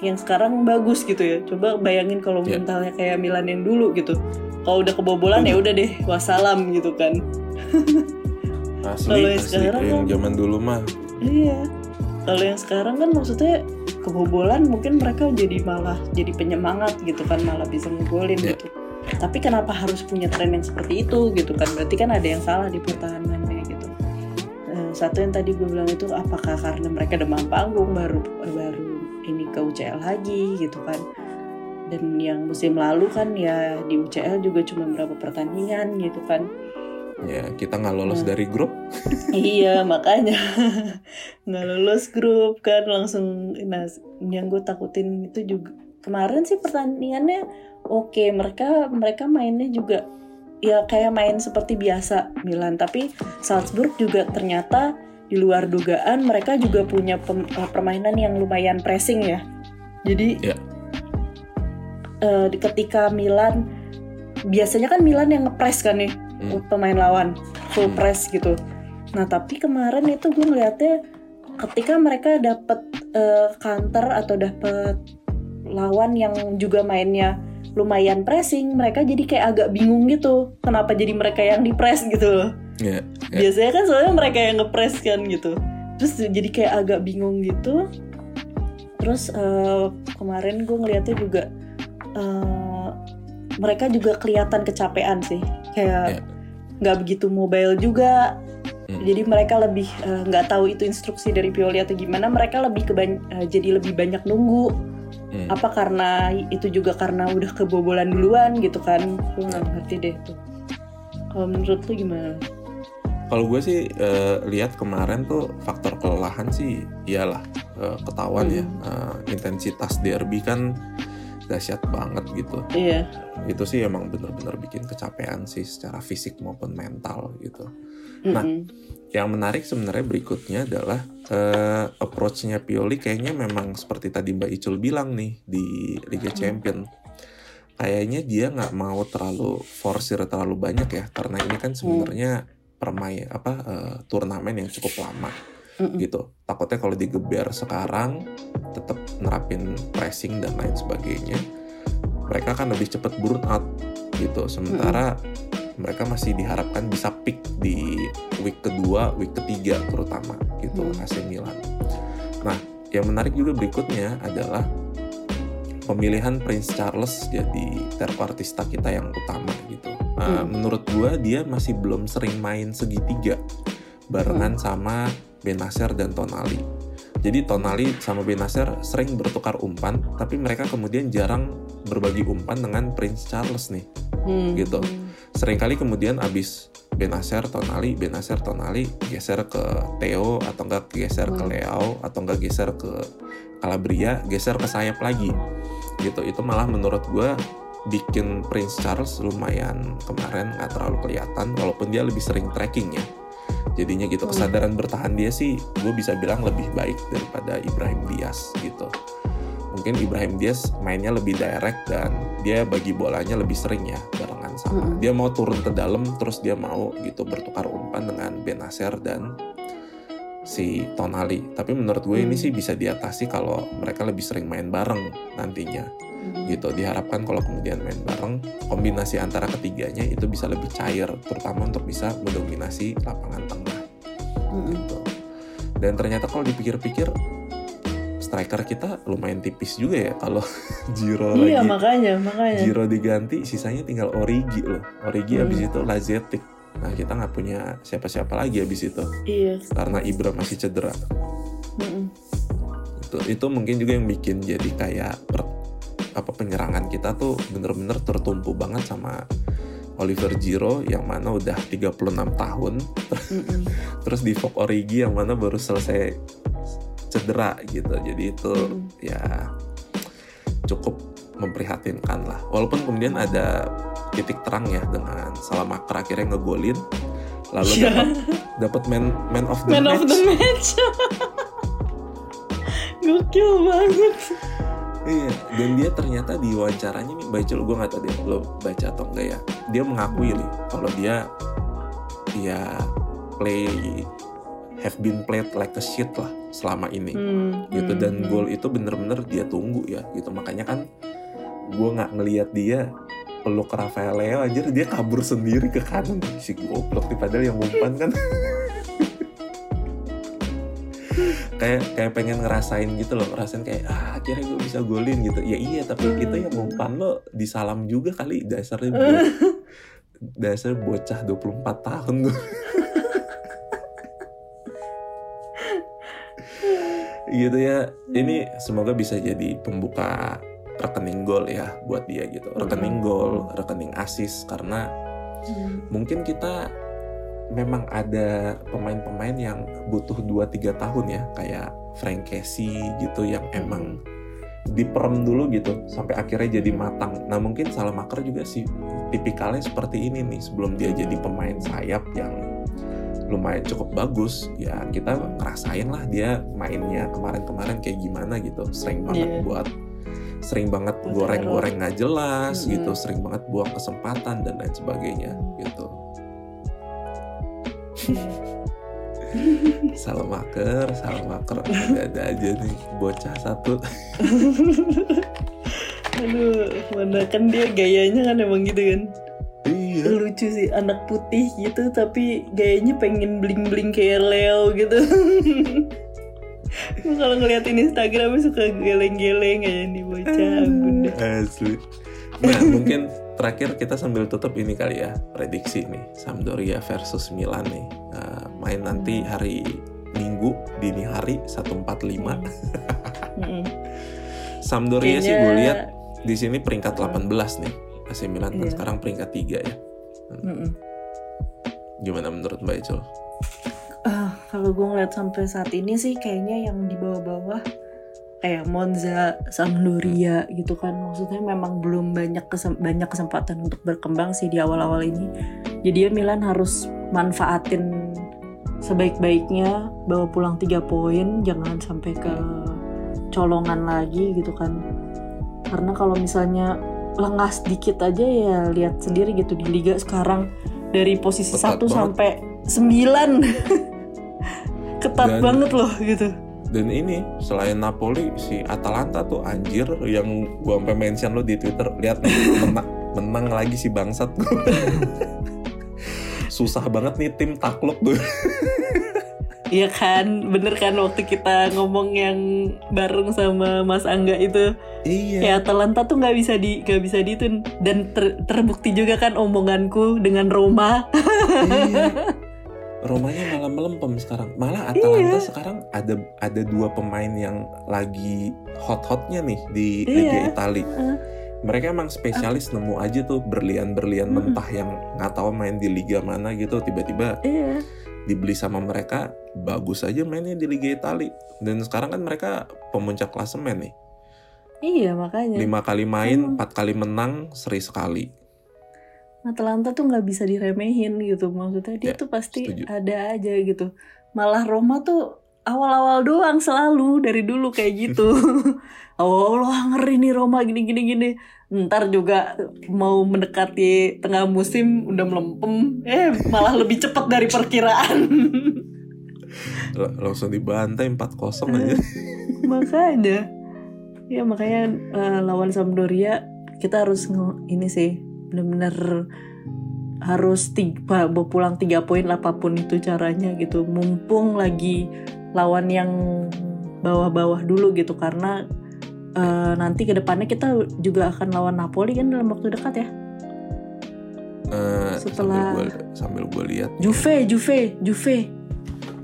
S2: yang sekarang bagus gitu ya. Coba bayangin kalau
S1: Iya.
S2: mentalnya kayak Milan yang dulu gitu. Kalau udah kebobolan ya udah deh, wassalam gitu kan. [laughs]
S1: Asli,
S2: Kalau yang
S1: asli.
S2: sekarang
S1: yang
S2: kan-
S1: zaman dulu mah
S2: Iya. Kalau yang sekarang kan maksudnya kebobolan mungkin mereka jadi malah jadi penyemangat gitu kan malah bisa ngegolin
S1: Iya.
S2: gitu. Tapi kenapa harus punya tren yang seperti itu gitu kan? Berarti kan ada yang salah di pertahanannya gitu. Eh, Satu yang tadi gue bilang itu apakah karena mereka demam panggung baru baru ini ke UCL lagi gitu kan? Dan yang musim lalu kan ya di UCL juga cuma berapa pertandingan gitu kan?
S1: Ya kita nggak lolos
S2: Hmm.
S1: dari grup. [laughs]
S2: iya makanya [laughs] nggak lolos grup kan langsung nah yang gue takutin itu juga kemarin sih pertandingannya oke mereka mereka mainnya juga ya kayak main seperti biasa Milan tapi Salzburg juga ternyata di luar dugaan mereka juga punya pem- eh, permainan yang lumayan pressing ya jadi
S1: Ya.
S2: eh, di- ketika Milan biasanya kan Milan yang ngepres kan nih
S1: Hmm.
S2: pemain lawan full
S1: Hmm.
S2: press gitu. Nah tapi kemarin itu gue ngeliatnya ketika mereka dapat eh, counter atau dapat lawan yang juga mainnya lumayan pressing, mereka jadi kayak agak bingung gitu. Kenapa jadi mereka yang di press gitu loh?
S1: Ya, ya.
S2: Biasanya kan soalnya mereka yang ngepres kan gitu. terus jadi kayak agak bingung gitu terus eh, kemarin gue ngeliatnya juga eh, mereka juga kelihatan kecapean sih kayak
S1: Iya.
S2: nggak begitu mobile juga
S1: Hmm.
S2: jadi mereka lebih eh, nggak tahu itu instruksi dari Pioli atau gimana mereka lebih keban- eh, jadi lebih banyak nunggu
S1: Hmm.
S2: apa karena itu juga karena udah kebobolan duluan gitu kan gue nggak ngerti deh tuh kalau menurut lu gimana
S1: Kalau gue sih eh, lihat kemarin tuh faktor kelelahan sih iyalah eh, ketahuan ya
S2: Hmm.
S1: Eh, intensitas derby kan dahsyat banget gitu.
S2: iya
S1: Itu sih emang bener-bener bikin kecapean sih secara fisik maupun mental gitu. Nah,
S2: Mm-mm.
S1: Yang menarik sebenarnya berikutnya adalah eh, approach-nya Pioli kayaknya memang seperti tadi Mbak Icul bilang nih di Liga. Champion. Kayaknya dia nggak mau terlalu forsir terlalu banyak ya karena ini kan sebenarnya permain apa eh, turnamen yang cukup lama
S2: Mm-mm.
S1: gitu. Takutnya kalau digeber sekarang tetap nerapin pressing dan lain sebagainya, mereka kan lebih cepat burn out gitu. Sementara mereka masih diharapkan bisa pick di week kedua, week ketiga terutama gitu
S2: Hmm.
S1: AC Milan. Nah, yang menarik juga berikutnya adalah pemilihan Prince Charles jadi terpartista kita yang utama gitu. Nah,
S2: Hmm.
S1: Menurut gua dia masih belum sering main segitiga barengan sama Benacer dan Tonali. Jadi Tonali sama Benacer sering bertukar umpan, tapi mereka kemudian jarang berbagi umpan dengan Prince Charles nih.
S2: Hmm.
S1: gitu. Seringkali kemudian abis Benacer, Tonali, Benacer, Tonali geser ke Theo atau enggak geser ke
S2: Hmm.
S1: Leao atau enggak geser ke Calabria, geser ke sayap lagi. Gitu. Itu malah menurut gua bikin Prince Charles lumayan kemarin nggak terlalu kelihatan walaupun dia lebih sering tracking ya. Jadinya gitu
S2: Hmm.
S1: kesadaran bertahan dia sih gue bisa bilang lebih baik daripada Ibrahim Diaz gitu. Mungkin Ibrahim Diaz mainnya lebih direct dan dia bagi bolanya lebih sering ya barengan sama. Dia mau turun ke dalam terus dia mau gitu bertukar umpan dengan Benacer dan si Tonali. Tapi menurut gue ini
S2: Hmm.
S1: sih bisa diatasi kalau mereka lebih sering main bareng nantinya. Gitu. Diharapkan kalau kemudian main bareng kombinasi antara ketiganya itu bisa lebih cair terutama untuk bisa mendominasi lapangan tengah
S2: Mm-mm.
S1: gitu. Dan ternyata kalau dipikir-pikir striker kita lumayan tipis juga ya kalau [laughs] Giro
S2: Iya
S1: lagi
S2: makanya makanya.
S1: Giro diganti sisanya tinggal Origi loh. Origi
S2: Hmm.
S1: habis itu Lazetic. Nah kita nggak punya siapa-siapa lagi habis itu
S2: Iya.
S1: karena Ibra masih cedera.
S2: Mm-mm.
S1: Itu itu mungkin juga yang bikin jadi kayak per- apa penyerangan kita tuh bener-bener tertumpu banget sama Oliver Giro yang mana udah 36 tahun
S2: Mm-mm.
S1: terus di Fok Origi yang mana baru selesai cedera gitu jadi itu
S2: Mm-mm.
S1: ya cukup memprihatinkan lah walaupun kemudian ada titik terang ya dengan Salamakra akhirnya ngegolin lalu dapat dapat man man of the
S2: Man
S1: match
S2: of the match. [laughs] Gokil banget.
S1: Iya dan dia ternyata di wawancaranya nih baca gue nggak tahu dia lo baca atau enggak ya. Dia mengakui nih kalau dia ya play have been played like a shit lah selama ini.
S2: Hmm,
S1: gitu
S2: hmm,
S1: dan
S2: hmm.
S1: gol itu bener-bener dia tunggu ya gitu. Makanya kan gue nggak ngelihat dia peluk Rafael Leo aja dia kabur sendiri ke kanan. Si goblok padahal yang umpan kan [laughs] kayak kayak pengen ngerasain gitu loh ngerasain kayak ah akhirnya gue bisa golin gitu. Ya iya tapi
S2: Hmm.
S1: itu yang umpan lo disalam juga kali dasarnya bo- [laughs] dasar bocah 24 tahun tuh. [laughs] Gitu ya. Ini semoga bisa jadi pembuka rekening gol ya buat dia gitu. Rekening gol rekening asis karena
S2: Hmm.
S1: mungkin kita memang ada pemain-pemain yang butuh 2-3 tahun ya. Kayak Frank Casey gitu yang emang diperem dulu gitu sampai akhirnya jadi matang. Nah mungkin Salamaker juga sih tipikalnya seperti ini nih. Sebelum dia jadi pemain sayap yang lumayan cukup bagus ya kita ngerasain lah dia mainnya kemarin-kemarin kayak gimana gitu. Sering banget
S2: Iya.
S1: buat sering banget goreng-goreng nggak jelas
S2: Mm-mm.
S1: gitu sering banget buang kesempatan dan lain sebagainya gitu Salamaker, Salamaker ada-ada aja nih bocah satu
S2: Aduh, mana kan dia gayanya kan emang gitu kan.
S1: iya
S2: lucu sih anak putih gitu tapi gayanya pengen bling bling kayak Leo gitu [laughs] Gue kalau ngeliatin Instagram suka geleng-geleng kayak nih bocah deh.
S1: Asli. Nah, mungkin terakhir kita sambil tutup ini kali ya prediksi nih Sampdoria versus Milan nih Eh, main nanti hari Minggu dini hari 145.
S2: Mm-mm. [laughs]
S1: Sampdoria sih gue
S2: Kayaknya-
S1: lihat di sini peringkat 18 nih. AC Milan kan
S2: Iya.
S1: sekarang peringkat 3 ya.
S2: Mm-mm.
S1: Gimana menurut Mbak Icul?
S2: Ah, kalau gue ngeliat sampai saat ini sih kayaknya yang di bawah-bawah kayak Monza, Sampdoria gitu kan maksudnya memang belum banyak kesem- banyak kesempatan untuk berkembang sih di awal-awal ini. Jadi ya Milan harus manfaatin sebaik-baiknya bawa pulang tiga poin, jangan sampai ke colongan lagi gitu kan. Karena kalau misalnya lengah sedikit aja ya lihat sendiri gitu di liga sekarang dari posisi
S1: Ketat
S2: 1
S1: banget.
S2: sampai 9 [laughs] ketat
S1: Dan-
S2: banget loh gitu.
S1: Dan ini selain Napoli si Atalanta tuh anjir yang gua sampai mention lo di Twitter lihat nih [laughs] menang menang lagi si bangsat susah banget nih tim takluk tuh
S2: Iya kan, bener kan waktu kita ngomong yang bareng sama Mas Angga itu?
S1: Iya.
S2: Kayak Atalanta tuh nggak bisa di nggak bisa ditun dan ter- terbukti juga kan omonganku dengan Roma.
S1: Iya. [laughs] Romanya malah melempem sekarang. Malah Atalanta sekarang ada ada dua pemain yang lagi hot-hotnya nih di
S2: Iya.
S1: Liga Italia.
S2: Heeh.
S1: Mereka emang spesialis nemu aja tuh berlian-berlian
S2: Mm-mm.
S1: mentah yang nggak tahu main di liga mana gitu tiba-tiba
S2: Iya.
S1: dibeli sama mereka bagus aja mainnya di Liga Italia. Dan sekarang kan mereka pemuncak klasemen nih.
S2: Iya makanya.
S1: Lima kali main,
S2: Hmm.
S1: empat kali menang, seri sekali.
S2: Atalanta tuh nggak bisa diremehin gitu maksudnya dia
S1: Ya,
S2: tuh pasti
S1: setuju.
S2: ada aja gitu. Malah Roma tuh awal-awal doang selalu dari dulu kayak gitu. [laughs] [laughs] oh Allah ngeri nih Roma gini gini gini. Ntar juga mau mendekati tengah musim udah melempem, eh malah lebih cepat dari perkiraan.
S1: Langsung dibantai 4-0 aja.
S2: makanya, ya makanya eh, lawan Sampdoria kita harus ini sih bener-bener harus tiga, bawa pulang tiga poin apa pun itu caranya gitu mumpung lagi lawan yang bawah-bawah dulu gitu karena eh, nanti ke depannya kita juga akan lawan Napoli kan dalam waktu dekat ya
S1: Eh,
S2: Setelah-
S1: sambil gue lihat
S2: Juve Juve Juve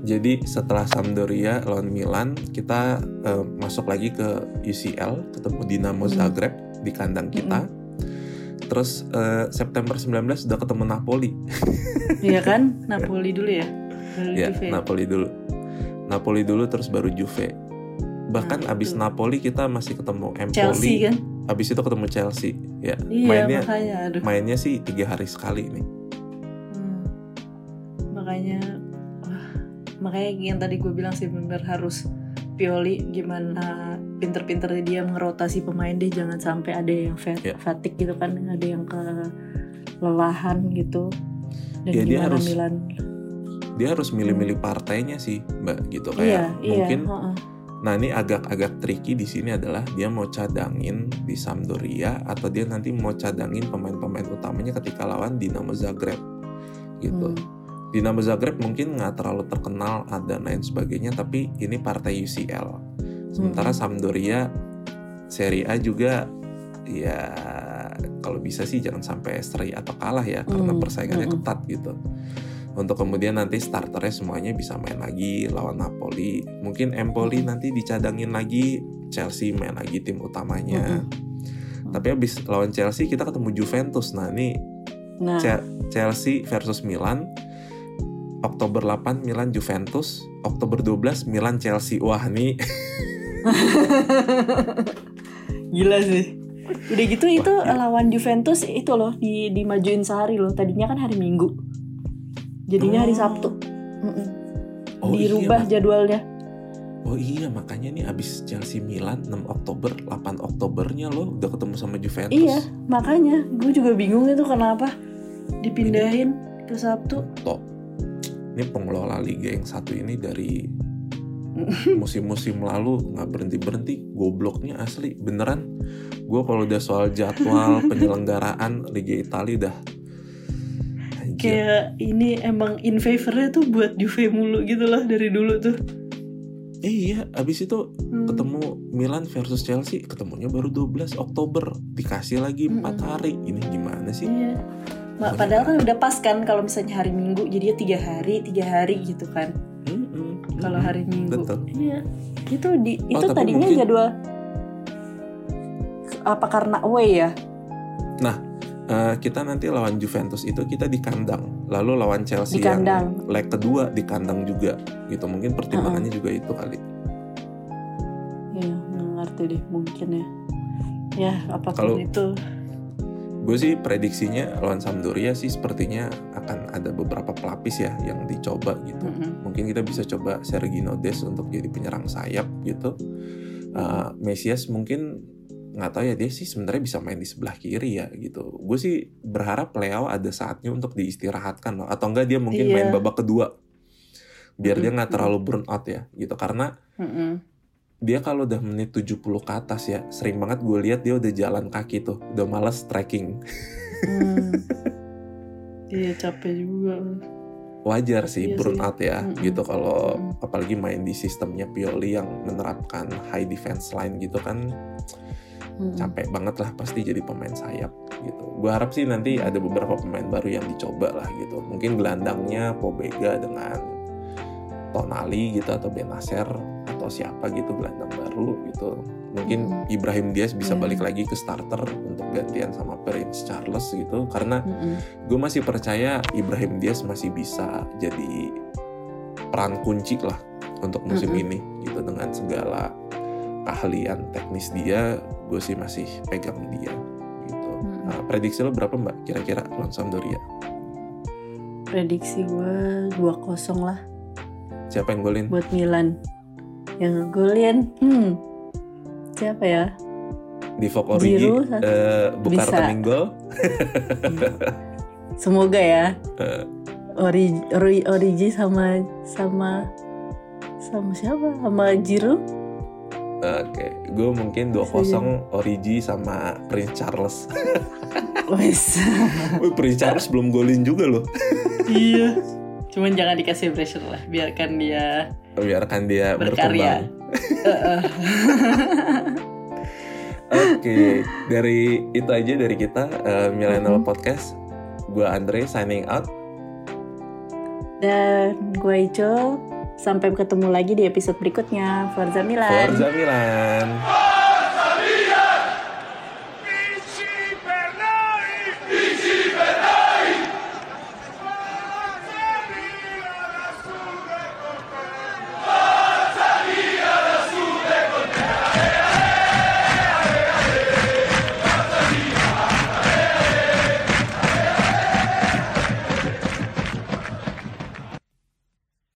S1: Jadi setelah Sampdoria lawan Milan, kita eh, masuk lagi ke UCL, ketemu Dinamo
S2: Hmm.
S1: Zagreb di kandang kita. Terus eh, September 19 udah ketemu Napoli. [laughs]
S2: Iya kan Napoli dulu ya baru
S1: ya,
S2: Juve
S1: Napoli dulu. Napoli dulu terus baru Juve. Bahkan
S2: Nah,
S1: abis
S2: itu.
S1: Napoli kita masih ketemu Empoli.
S2: Chelsea kan
S1: Abis itu ketemu Chelsea. Ya,
S2: iya
S1: mainnya
S2: makanya aduh
S1: mainnya sih tiga hari sekali nih.
S2: Hmm. makanya wah, makanya yang tadi gue bilang sih benar harus Pioli gimana pinter-pinternya dia ngerotasi pemain deh jangan sampai ada yang fat
S1: Ya.
S2: fatigue gitu kan ada yang kelelahan gitu dan
S1: Ya, dia harus
S2: Milan
S1: Dia harus milih-milih partainya sih, Mbak, gitu kayak
S2: iya
S1: mungkin
S2: heeh.
S1: Nah ini agak-agak tricky di sini adalah dia mau cadangin di Sampdoria atau dia nanti mau cadangin pemain-pemain utamanya ketika lawan Dinamo Zagreb gitu.
S2: Hmm.
S1: Dinamo Zagreb mungkin nggak terlalu terkenal ada lain sebagainya tapi ini partai UCL. Sementara
S2: Hmm.
S1: Sampdoria Serie A juga ya kalau bisa sih jangan sampai seri atau kalah ya karena
S2: Hmm,
S1: persaingannya
S2: hmm.
S1: ketat gitu. Untuk kemudian nanti starternya semuanya bisa main lagi lawan Napoli. Mungkin Empoli nanti dicadangin lagi, Chelsea main lagi tim utamanya.
S2: Hmm.
S1: Tapi habis lawan Chelsea kita ketemu Juventus. Nah, ini
S2: nah
S1: Chelsea versus Milan. Oktober 8 Milan Juventus, Oktober 12 Milan Chelsea. Wah, nih [laughs]
S2: gila sih udah gitu itu
S1: gila.
S2: lawan Juventus itu loh di dimajuin sehari loh tadinya kan hari Minggu jadinya hari
S1: Oh.
S2: Sabtu Mm-mm.
S1: Oh, iya,
S2: dirubah
S1: Mak.
S2: jadwalnya
S1: Oh iya, makanya nih abis Chelsea Milan 6 Oktober, 8 Oktobernya lo udah ketemu sama Juventus.
S2: Iya, makanya gue juga bingung itu kenapa dipindahin ke Sabtu.
S1: Top. Ini pengelola liga yang satu ini dari [laughs] musim-musim lalu nggak berhenti berhenti gobloknya asli beneran gue kalau udah soal jadwal [laughs] penyelenggaraan Liga Italia dah
S2: kayak ini emang in favornya tuh buat Juve mulu gitu loh dari dulu tuh.
S1: Eh, iya, abis itu
S2: Hmm.
S1: ketemu Milan versus Chelsea, ketemunya baru 12 Oktober, dikasih lagi empat
S2: Mm-mm.
S1: hari. Ini gimana sih?
S2: Iya. Padahal kan udah pas kan kalau misalnya hari Minggu jadi ya tiga hari tiga hari gitu kan.
S1: Mm-mm,
S2: Kalau
S1: mm-mm.
S2: hari Minggu.
S1: Betul.
S2: Iya. Itu di
S1: Oh,
S2: itu tadinya
S1: mungkin-
S2: jadwal apa karena away ya?
S1: Eh, kita nanti lawan Juventus itu kita di kandang, lalu lawan Chelsea
S2: Di kandang.
S1: yang leg kedua di kandang juga, gitu. Mungkin pertimbangannya juga itu kali.
S2: Iya, nggak ngerti deh mungkin ya. Ya apa pun
S1: Kalau-
S2: itu.
S1: Gue sih prediksinya lawan Sampdoria sih sepertinya akan ada beberapa pelapis ya yang dicoba gitu.
S2: Mm-mm.
S1: Mungkin kita bisa coba Sergino Des untuk jadi penyerang sayap gitu. Uh, Mesias mungkin nggak tahu ya dia sih sebenarnya bisa main di sebelah kiri ya gitu. Gue sih berharap Leo ada saatnya untuk diistirahatkan loh. Atau enggak dia mungkin
S2: Iya.
S1: main babak kedua biar dia nggak
S2: Mm-mm.
S1: terlalu burn out ya gitu. Karena
S2: Mm-mm.
S1: Dia kalau udah menit 70 ke atas ya sering banget gue lihat dia udah jalan kaki tuh udah males trekking
S2: Hmm. Iya capek juga.
S1: wajar sih
S2: Iya
S1: burn
S2: sih.
S1: out ya
S2: Mm-mm.
S1: gitu kalau
S2: Mm.
S1: apalagi main di sistemnya Pioli yang menerapkan high defense line gitu kan
S2: Mm-mm.
S1: capek banget lah pasti jadi pemain sayap gitu gue harap sih nanti ada beberapa pemain baru yang dicoba lah gitu mungkin gelandangnya Pobega dengan Tonali gitu atau Benacer atau siapa gitu gelandang baru gitu mungkin
S2: Mm.
S1: Ibrahim Diaz bisa
S2: Iya.
S1: balik lagi ke starter untuk gantian sama Prince Charles gitu karena
S2: Mm-mm.
S1: gue masih percaya Ibrahim Diaz masih bisa jadi peran kunci lah untuk musim
S2: Mm-mm.
S1: ini gitu dengan segala keahlian teknis dia gue sih masih pegang dia gitu
S2: Mm.
S1: Nah, prediksi lo berapa mbak kira-kira lawan Sampdoria
S2: Prediksi gue 2-0 lah
S1: siapa yang golin
S2: buat Milan. Yang ngegolin, hmm, siapa ya?
S1: di Origi
S2: Giroud,
S1: eh, Bukar
S2: bisa.
S1: Teminggol
S2: Semoga ya.
S1: Eh.
S2: Ori, Ori, Origi sama sama sama siapa? Sama Giroud?
S1: oke gue mungkin 2-0 Origi sama Prince Charles [laughs]
S2: Wes.
S1: Wih, Prince Charles belum golin juga loh
S2: iya. Cuman jangan dikasih pressure lah, biarkan dia
S1: biarkan dia
S2: Berkarya.
S1: berkembang [laughs] Oke, dari itu aja dari kita eh, Millennial
S2: Mhm.
S1: Podcast. Gua Andre signing out.
S2: Dan gue Ico, sampai ketemu lagi di episode berikutnya. Forza Milan.
S1: Forza Milan.